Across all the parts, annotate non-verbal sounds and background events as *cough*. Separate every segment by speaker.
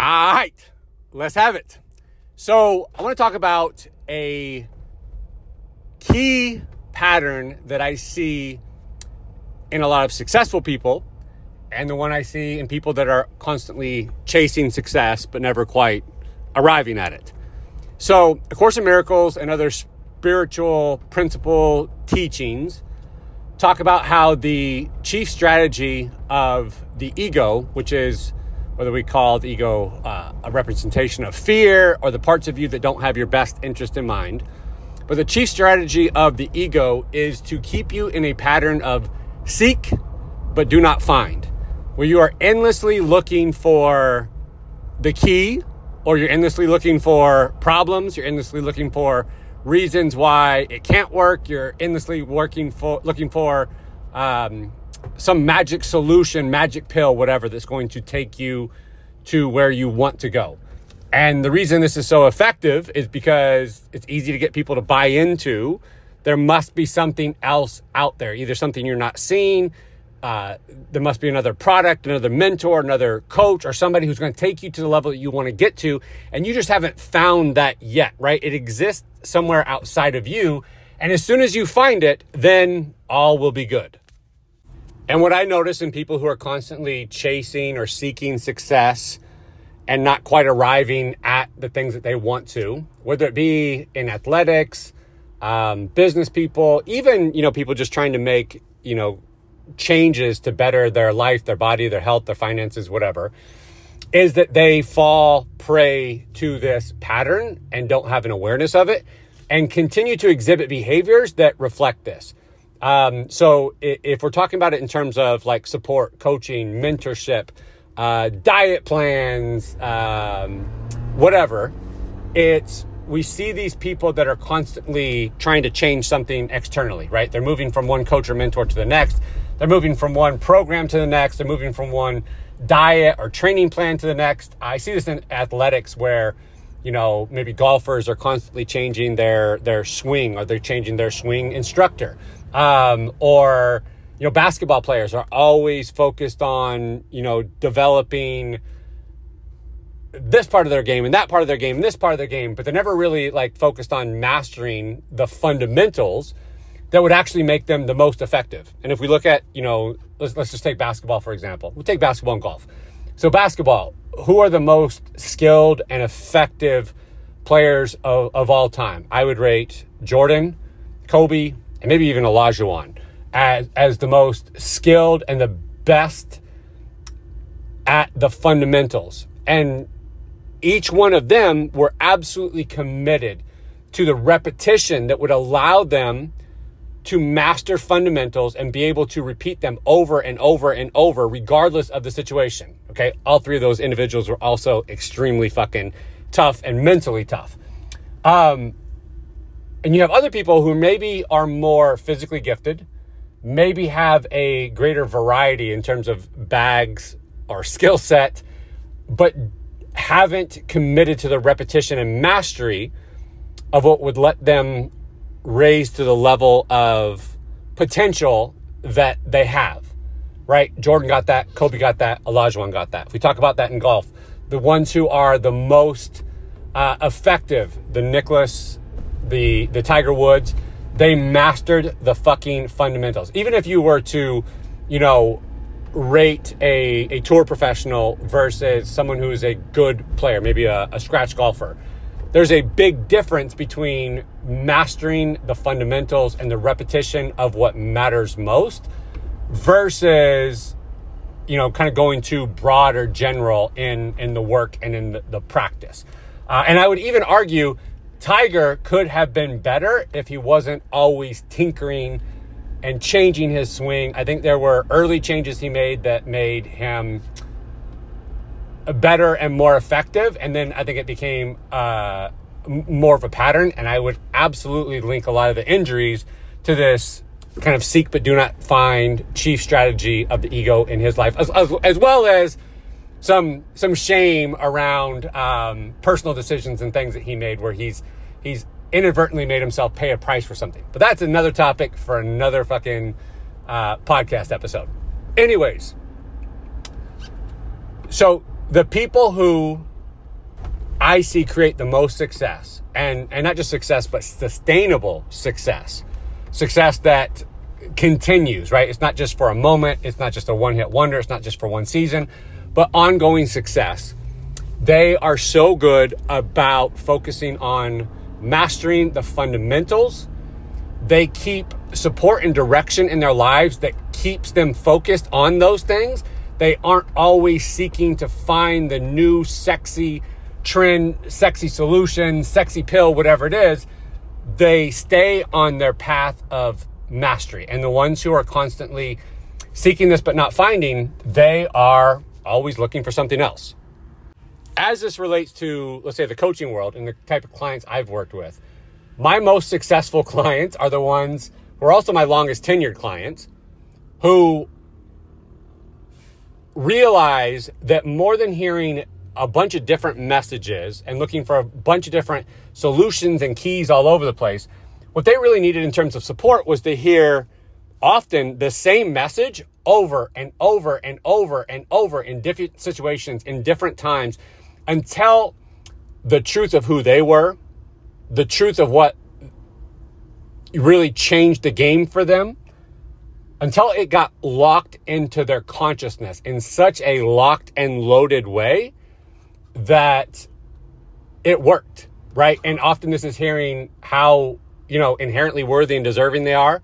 Speaker 1: All right, let's have it. So, I want to talk about a key pattern that I see in a lot of successful people and the one I see in people that are constantly chasing success but never quite arriving at it. So, A Course in Miracles and other spiritual principle teachings talk about how the chief strategy of the ego, which is whether we call the ego uh, a representation of fear or the parts of you that don't have your best interest in mind. But the chief strategy of the ego is to keep you in a pattern of seek but do not find, where you are endlessly looking for the key or you're endlessly looking for problems, you're endlessly looking for reasons why it can't work, you're endlessly working for looking for um, some magic solution, magic pill, whatever, that's going to take you to where you want to go. And the reason this is so effective is because it's easy to get people to buy into. There must be something else out there, either something you're not seeing. Uh, there must be another product, another mentor, another coach, or somebody who's going to take you to the level that you want to get to. And you just haven't found that yet, right? It exists somewhere outside of you. And as soon as you find it, then all will be good. And what I notice in people who are constantly chasing or seeking success and not quite arriving at the things that they want to, whether it be in athletics, um, business people, even, you know, people just trying to make, you know, changes to better their life, their body, their health, their finances, whatever, is that they fall prey to this pattern and don't have an awareness of it and continue to exhibit behaviors that reflect this. Um, so if we're talking about it in terms of like support, coaching, mentorship, uh, diet plans, um, whatever, it's we see these people that are constantly trying to change something externally, right? They're moving from one coach or mentor to the next. They're moving from one program to the next. They're moving from one diet or training plan to the next. I see this in athletics where, you know, maybe golfers are constantly changing their their swing or they're changing their swing instructor um, or you know basketball players are always focused on you know developing this part of their game and that part of their game and this part of their game but they're never really like focused on mastering the fundamentals that would actually make them the most effective. And if we look at you know let's, let's just take basketball for example. We'll take basketball and golf. So basketball who are the most skilled and effective players of, of all time? I would rate jordan kobe and maybe even Olajuwon as, as the most skilled and the best at the fundamentals. And each one of them were absolutely committed to the repetition that would allow them to master fundamentals and be able to repeat them over and over and over, regardless of the situation. Okay. All three of those individuals were also extremely fucking tough and mentally tough. Um, and you have other people who maybe are more physically gifted, maybe have a greater variety in terms of bags or skill set, but haven't committed to the repetition and mastery of what would let them raise to the level of potential that they have. Right? Jordan got that, Kobe got that, Olajuwon got that. If we talk about that in golf, the ones who are the most uh, effective, the Nicklaus the the Tiger Woods, they mastered the fucking fundamentals. Even if you were to, you know, rate a, a tour professional versus someone who is a good player, maybe a, a scratch golfer, there's a big difference between mastering the fundamentals and the repetition of what matters most versus you know kind of going too broad or general in in the work and in the, the practice uh, and i would even argue Tiger could have been better if he wasn't always tinkering and changing his swing. I think there were early changes he made that made him better and more effective. And then I think it became uh, more of a pattern. And I would absolutely link a lot of the injuries to this kind of seek but do not find chief strategy of the ego in his life, as, as, as well as some some shame around um, personal decisions and things that he made where he's he's inadvertently made himself pay a price for something. But that's another topic for another fucking uh, podcast episode. Anyways, so the people who I see create the most success and, and not just success, but sustainable success. Success that continues, right? It's not just for a moment. It's not just a one hit wonder. It's not just for one season, but ongoing success. They are so good about focusing on mastering the fundamentals. They keep support and direction in their lives that keeps them focused on those things. They aren't always seeking to find the new sexy trend, sexy solution, sexy pill, whatever it is. They stay on their path of mastery. And the ones who are constantly seeking this but not finding, they are always looking for something else. As this relates to, let's say, the coaching world and the type of clients I've worked with, my most successful *laughs* clients are the ones who are also my longest tenured clients who realize that more than hearing a bunch of different messages and looking for a bunch of different solutions and keys all over the place, what they really needed in terms of support was to hear often the same message over and over and over and over in different situations, in different times, until the truth of who they were, the truth of what really changed the game for them, until it got locked into their consciousness in such a locked and loaded way that it worked, right? And often this is hearing how, you know, inherently worthy and deserving they are,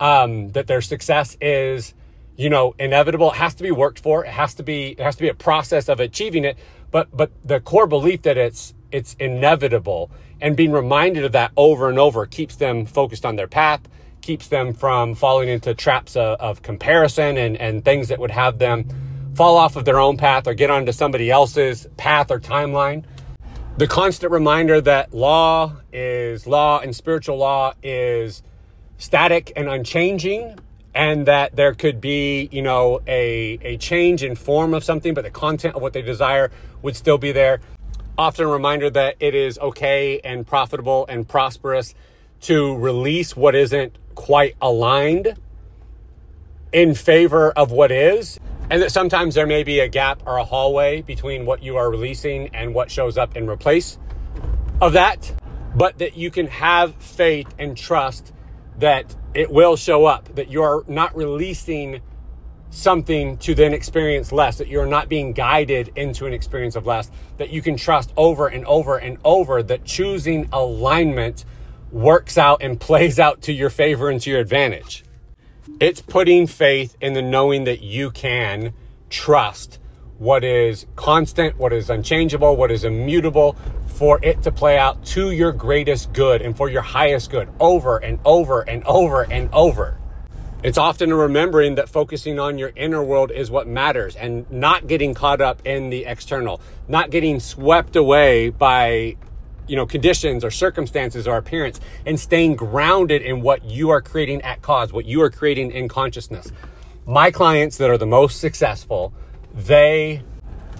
Speaker 1: um, that their success is, you know, inevitable. It has to be worked for. It has to be, it has to be a process of achieving it. But, but the core belief that it's, it's inevitable and being reminded of that over and over keeps them focused on their path, keeps them from falling into traps of, of comparison and, and things that would have them fall off of their own path or get onto somebody else's path or timeline. The constant reminder that law is law and spiritual law is static and unchanging and that there could be, you know, a, a change in form of something, but the content of what they desire would still be there. Often a reminder that it is okay and profitable and prosperous to release what isn't quite aligned in favor of what is. And that sometimes there may be a gap or a hallway between what you are releasing and what shows up in replace of that, but that you can have faith and trust that it will show up, that you're not releasing something to then experience less, that you're not being guided into an experience of less, that you can trust over and over and over that choosing alignment works out and plays out to your favor and to your advantage. It's putting faith in the knowing that you can trust what is constant, what is unchangeable, what is immutable, for it to play out to your greatest good and for your highest good over and over and over and over. It's often a remembering that focusing on your inner world is what matters and not getting caught up in the external, not getting swept away by you know, conditions or circumstances or appearance and staying grounded in what you are creating at cause, what you are creating in consciousness. My clients that are the most successful, they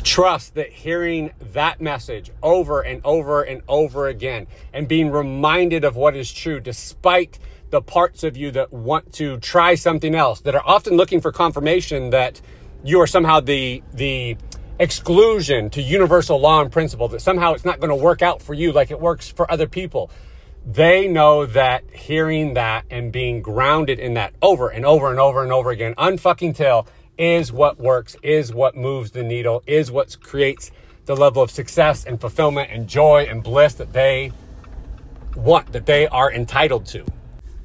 Speaker 1: trust that hearing that message over and over and over again and being reminded of what is true despite the parts of you that want to try something else that are often looking for confirmation that you are somehow the the exclusion to universal law and principle, that somehow it's not going to work out for you like it works for other people. They know that hearing that and being grounded in that over and over and over and over again, unfucking till, is what works, is what moves the needle, is what creates the level of success and fulfillment and joy and bliss that they want, that they are entitled to.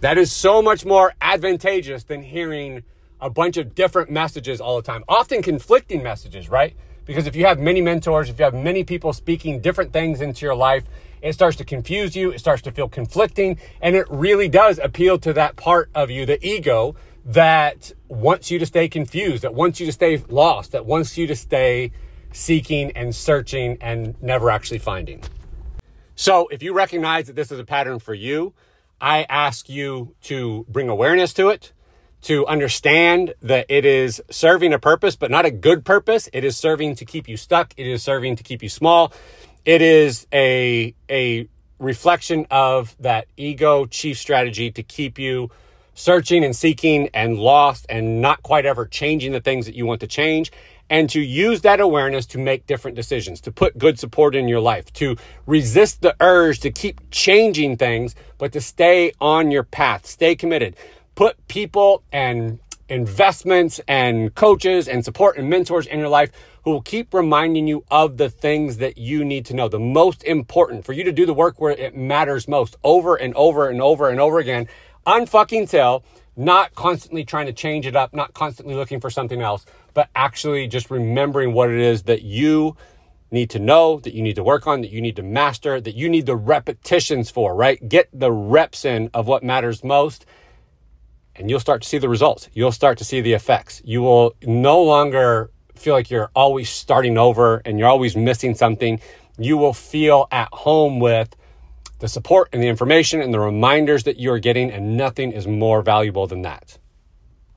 Speaker 1: That is so much more advantageous than hearing a bunch of different messages all the time, often conflicting messages, right? Because if you have many mentors, if you have many people speaking different things into your life, it starts to confuse you. It starts to feel conflicting. And it really does appeal to that part of you, the ego, that wants you to stay confused, that wants you to stay lost, that wants you to stay seeking and searching and never actually finding. So if you recognize that this is a pattern for you, I ask you to bring awareness to it to understand that it is serving a purpose, but not a good purpose. It is serving to keep you stuck. It is serving to keep you small. It is a, a reflection of that ego chief strategy to keep you searching and seeking and lost and not quite ever changing the things that you want to change and to use that awareness to make different decisions, to put good support in your life, to resist the urge to keep changing things, but to stay on your path, stay committed. Put people and investments and coaches and support and mentors in your life who will keep reminding you of the things that you need to know. The most important for you to do the work where it matters most over and over and over and over again. Unfucking till, not constantly trying to change it up, not constantly looking for something else, but actually just remembering what it is that you need to know, that you need to work on, that you need to master, that you need the repetitions for, right? Get the reps in of what matters most, and you'll start to see the results. You'll start to see the effects. You will no longer feel like you're always starting over and you're always missing something. You will feel at home with the support and the information and the reminders that you are getting, and nothing is more valuable than that.